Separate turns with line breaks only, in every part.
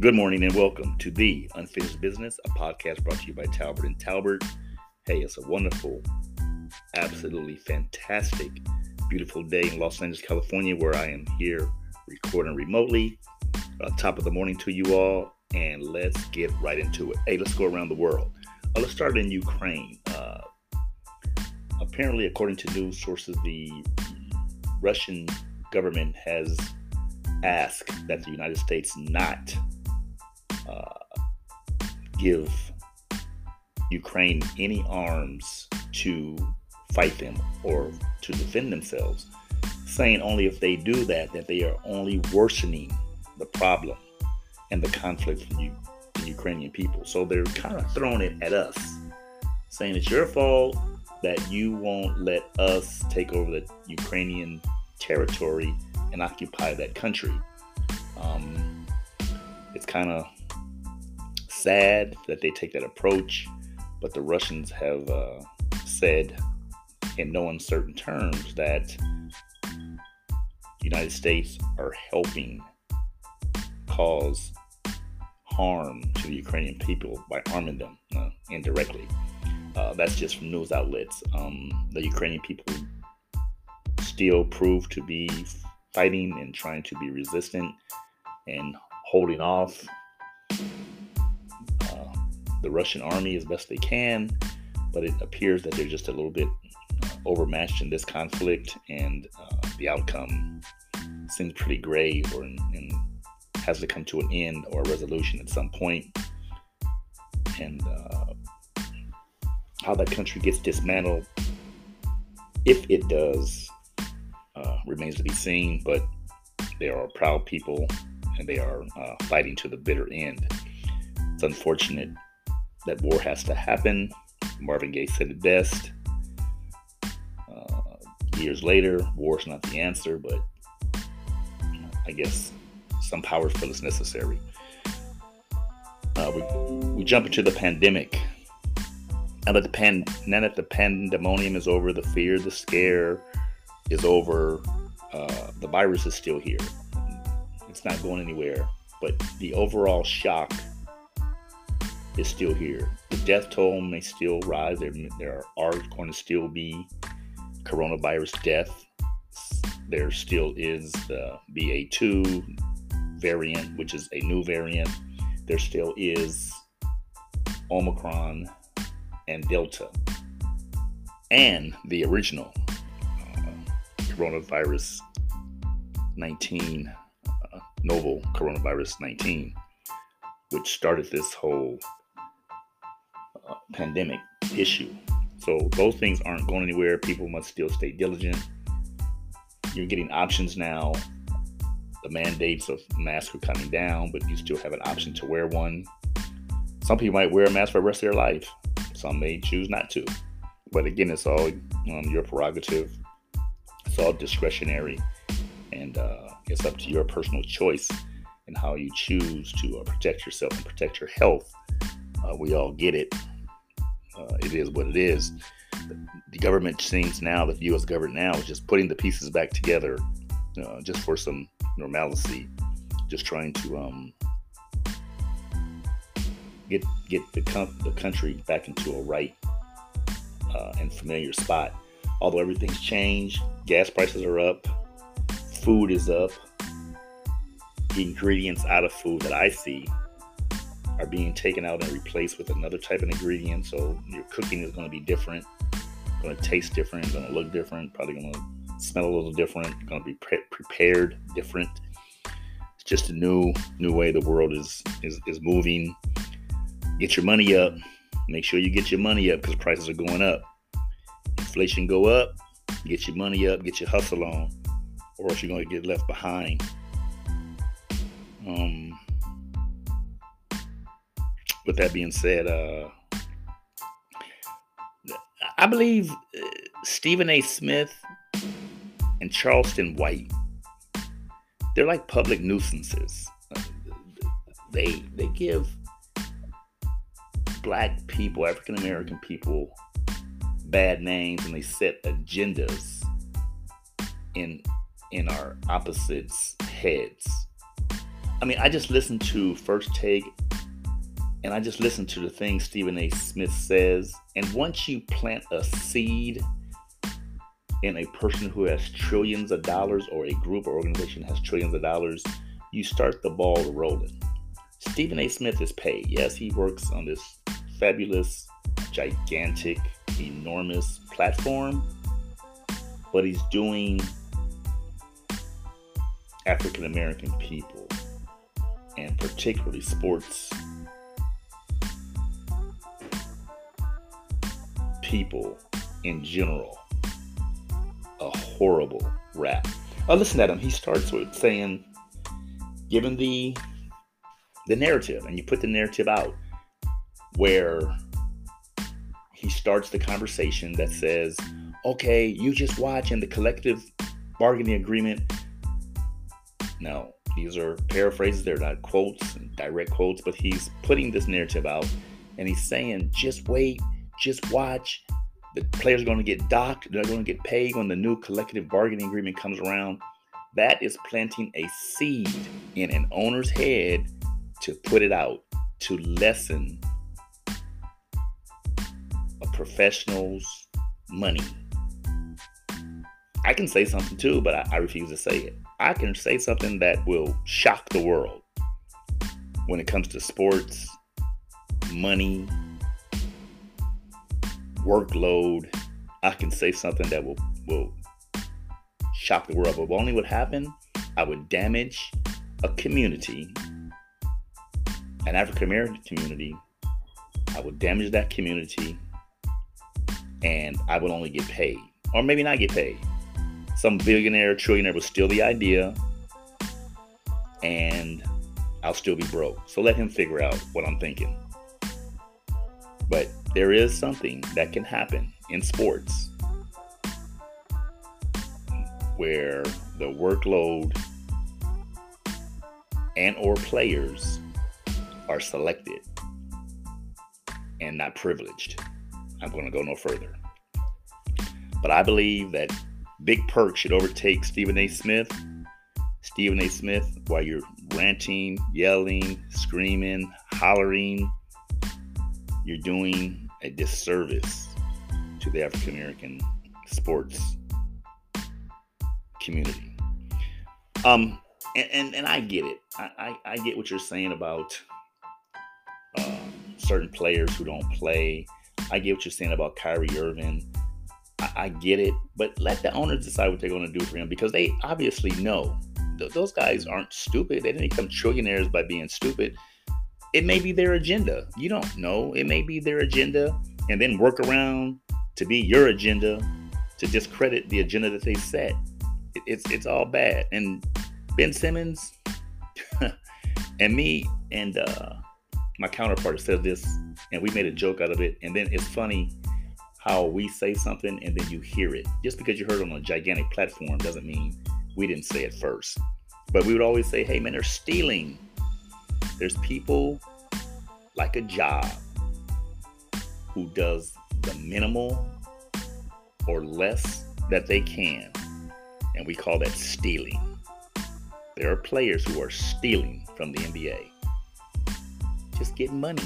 Good morning and welcome to The Unfinished Business, a podcast brought to you by Talbert and Talbert. Hey, it's a wonderful, absolutely fantastic, beautiful day in Los Angeles, California, where I am here recording remotely. Uh, top of the morning to you all, and let's get right into it. Hey, let's go around the world. Uh, let's start in Ukraine. Uh, apparently, according to news sources, the Russian government has asked that the United States not uh, give Ukraine any arms to fight them or to defend themselves, saying only if they do that, that they are only worsening the problem and the conflict for the Ukrainian people. So they're kind of throwing it at us, saying it's your fault that you won't let us take over the Ukrainian territory and occupy that country. Um, it's kind of sad that they take that approach, but the Russians have uh, said in no uncertain terms that the United States are helping cause harm to the Ukrainian people by arming them uh, indirectly. Uh, that's just from news outlets. Um, the Ukrainian people still prove to be fighting and trying to be resistant and holding off the Russian army as best they can, but it appears that they're just a little bit uh, overmatched in this conflict, and uh, the outcome seems pretty grave or and has to come to an end or a resolution at some point. And uh, how that country gets dismantled, if it does, uh, remains to be seen. But they are a proud people and they are uh, fighting to the bitter end. It's unfortunate that war has to happen. Marvin Gaye said it best. Uh, years later, war is not the answer, but I guess some power feel is necessary. Uh, we, we jump into the pandemic. Now that the pan, now that the pandemonium is over, the fear, the scare is over. Uh, the virus is still here. It's not going anywhere, but the overall shock is still here. The death toll may still rise. There, there are going to still be coronavirus death. There still is the BA2 variant, which is a new variant. There still is Omicron and Delta, and the original uh, coronavirus 19 novel coronavirus 19, which started this whole uh, pandemic issue. So those things aren't going anywhere. People must still stay diligent. You're getting options now. The mandates of masks are coming down, but you still have an option to wear one. Some people might wear a mask for the rest of their life. Some may choose not to. But again, it's all um, your prerogative. It's all discretionary, and uh, it's up to your personal choice and how you choose to uh, protect yourself and protect your health. Uh, we all get it. Uh, it is what it is. The government seems now, the U.S. government now, is just putting the pieces back together uh, just for some normalcy, just trying to um, get get the, com- the country back into a right uh, and familiar spot. Although everything's changed, gas prices are up, food is up. Ingredients out of food that I see are being taken out and replaced with another type of ingredient. So your cooking is going to be different, going to taste different, going to look different, probably going to smell a little different, going to be pre- prepared different. It's just a new new way the world is is is moving. Get your money up. Make sure you get your money up because prices are going up. Inflation go up. Get your money up. Get your hustle on or else you're going to get left behind. Um, with that being said, uh, I believe uh, Stephen A. Smith and Charleston White, they're like public nuisances. They they give black people, African American people, bad names, and they set agendas in in our opposites' heads. I mean, I just listened to First Take and I just listen to the things Stephen A. Smith says. And once you plant a seed in a person who has trillions of dollars or a group or organization has trillions of dollars, you start the ball rolling. Stephen A. Smith is paid. Yes, he works on this fabulous, gigantic, enormous platform, but he's doing African American people and particularly sports people in general a horrible rap. Oh, listen at him. He starts with saying, given the the narrative, and you put the narrative out where he starts the conversation that says, "Okay, you just watch," and the collective bargaining agreement. No, these are paraphrases. They're not quotes, direct quotes, but he's putting this narrative out, and he's saying, "Just wait, just watch." The players are going to get docked. They're going to get paid when the new collective bargaining agreement comes around. That is planting a seed in an owner's head to put it out to lessen a professional's money. I can say something too, but I, I, refuse to say it. I can say something that will shock the world when it comes to sports, money, workload, I can say something that will will shock the world. But only would happen, I would damage a community, an African American community. I would damage that community, and I would only get paid, or maybe not get paid. Some billionaire, trillionaire will steal the idea, and I'll still be broke. So let him figure out what I'm thinking. But there is something that can happen in sports where the workload and or players are selected and not privileged. I'm going to go no further. But I believe that Big Perk should overtake Stephen A. Smith. Stephen A. Smith, while you're ranting, yelling, screaming, hollering, you're doing a disservice to the African American sports community. Um, and, and, and I get it. I, I, I, get what you're saying about uh, certain players who don't play. I get what you're saying about Kyrie Irving. I, I get it, but let the owners decide what they're going to do for him because they obviously know. Th- those guys aren't stupid. They didn't become trillionaires by being stupid it may be their agenda. You don't know. It may be their agenda and then work around to be your agenda to discredit the agenda that they set. It, it's it's all bad. And Ben Simmons and me and uh, my counterpart said this, and we made a joke out of it. And then it's funny how we say something and then you hear it. Just because you heard it on a gigantic platform doesn't mean we didn't say it first. But we would always say, "Hey, man, they're stealing." There's people like a job who does the minimal or less that they can, and we call that stealing. There are players who are stealing from the NBA. Just get money.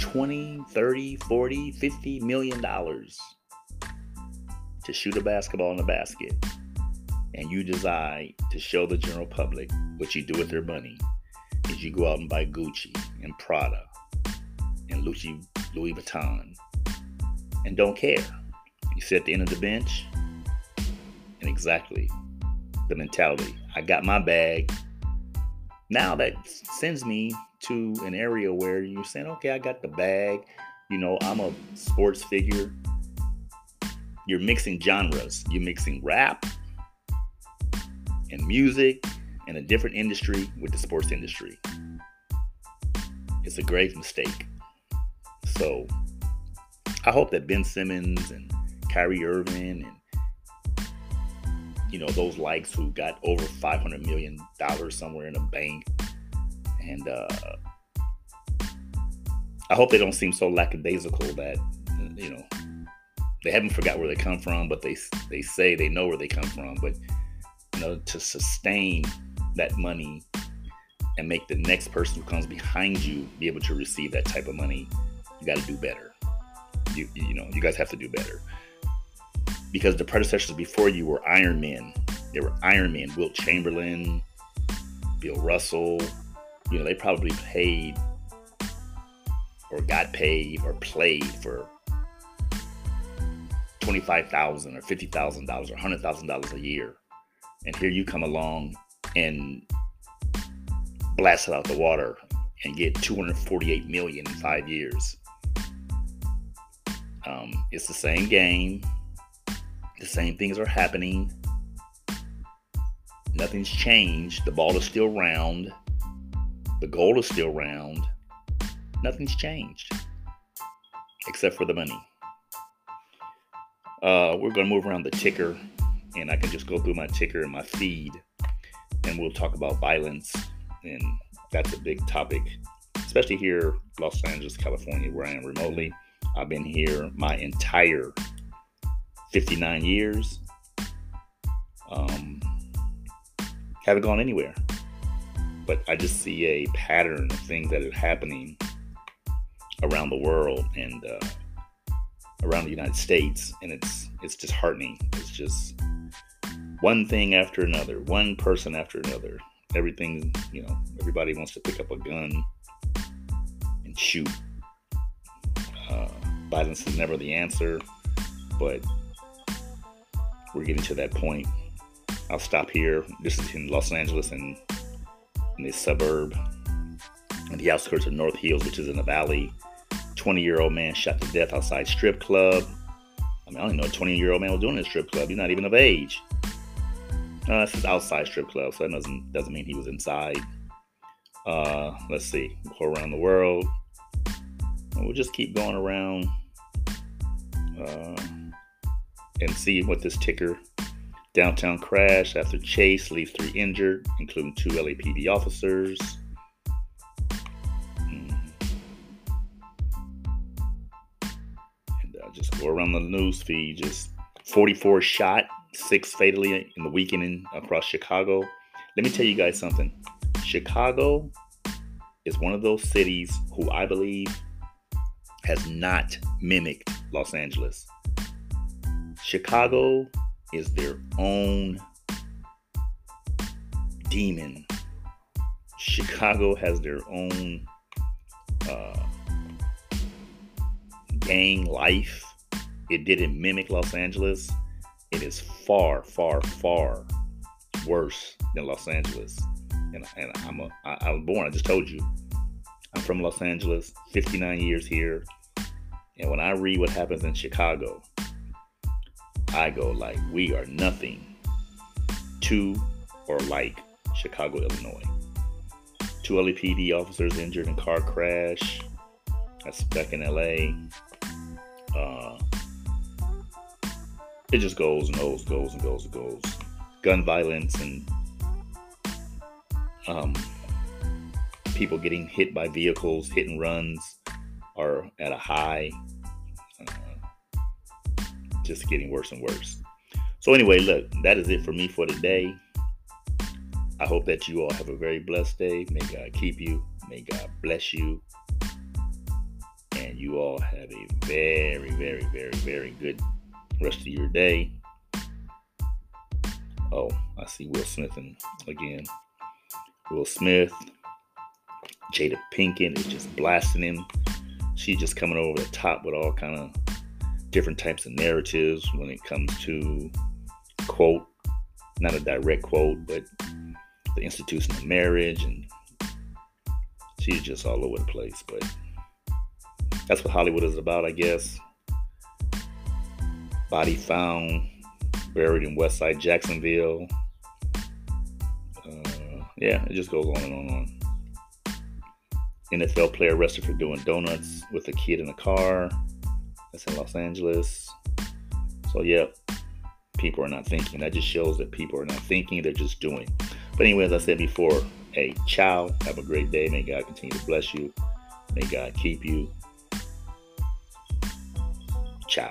20, 30, 40, 50 million dollars to shoot a basketball in the basket and you decide to show the general public what you do with their money is you go out and buy Gucci and Prada and Louis, Louis Vuitton and don't care. You sit at the end of the bench and exactly the mentality. I got my bag. Now that sends me to an area where you're saying, okay, I got the bag. You know, I'm a sports figure. You're mixing genres. You're mixing rap in music in a different industry with the sports industry. It's a grave mistake. So I hope that Ben Simmons and Kyrie Irving and you know those likes who got over 500 million dollars somewhere in a bank and uh, I hope they don't seem so lackadaisical that you know they haven't forgot where they come from, but they they say they know where they come from, but know, to sustain that money and make the next person who comes behind you be able to receive that type of money, you got to do better. You, you know, you guys have to do better. Because the predecessors before you were Iron Men. They were Iron Men. Wilt Chamberlain, Bill Russell. You know, they probably paid or got paid or played for twenty-five thousand or fifty thousand dollars or hundred thousand dollars a year, and here you come along and blast it out the water and get 248 million in five years. Um, it's the same game. The same things are happening. Nothing's changed. The ball is still round. The goal is still round. Nothing's changed except for the money. Uh, we're going to move around the ticker, and I can just go through my ticker and my feed, and we'll talk about violence, and that's a big topic, especially here, Los Angeles, California, where I am remotely. I've been here my entire 59 years. Um, haven't gone anywhere, but I just see a pattern of things that are happening around the world and uh, around the United States, and it's it's disheartening. It's just one thing after another, one person after another. Everything, you know, everybody wants to pick up a gun and shoot. Uh, violence is never the answer, but we're getting to that point. I'll stop here. This is in Los Angeles and in the suburb, on the outskirts of North Hills, which is in the valley 20 year old man shot to death outside strip club. I mean, I don't even know a 20 year old man was doing in a strip club. He's not even of age. Uh, this is outside strip club, so that doesn't doesn't mean he was inside. Uh, let's see, go around the world, and we'll just keep going around uh, and see what this ticker. Downtown crash after chase leaves three injured, including two LAPD officers. And uh, just go around the news feed. Just 44 shot, six fatally in the weekend across Chicago. Let me tell you guys something. Chicago is one of those cities who I believe has not mimicked Los Angeles. Chicago is their own demon. Chicago has their own uh, gang life. It didn't mimic Los Angeles. It is far, far, far worse than Los Angeles. And, and I'm a, I, I was born. I just told you, I'm from Los Angeles. 59 years here. And when I read what happens in Chicago, I go like, we are nothing to or like Chicago, Illinois. Two LAPD officers injured in car crash. That's back in LA. Uh, it just goes and goes, and goes and goes and goes. Gun violence and um, people getting hit by vehicles, hit and runs are at a high. Uh, just getting worse and worse. So, anyway, look, that is it for me for today. I hope that you all have a very blessed day. May God keep you. May God bless you and you all have a very, very, very, very good rest of your day. Oh, I see Will Smith and again. Will Smith, Jada Pinkett is just blasting him. She's just coming over the top with all kind of different types of narratives when it comes to quote, not a direct quote, but the institution of marriage and she's just all over the place. But that's what Hollywood is about, I guess. Body found buried in Westside Jacksonville. Uh, yeah, it just goes on and on and on. NFL player arrested for doing donuts with a kid in a car. That's in Los Angeles. So, yeah, people are not thinking. That just shows that people are not thinking, they're just doing. But, anyway, as I said before, hey, ciao. Have a great day. May God continue to bless you. May God keep you. Ciao.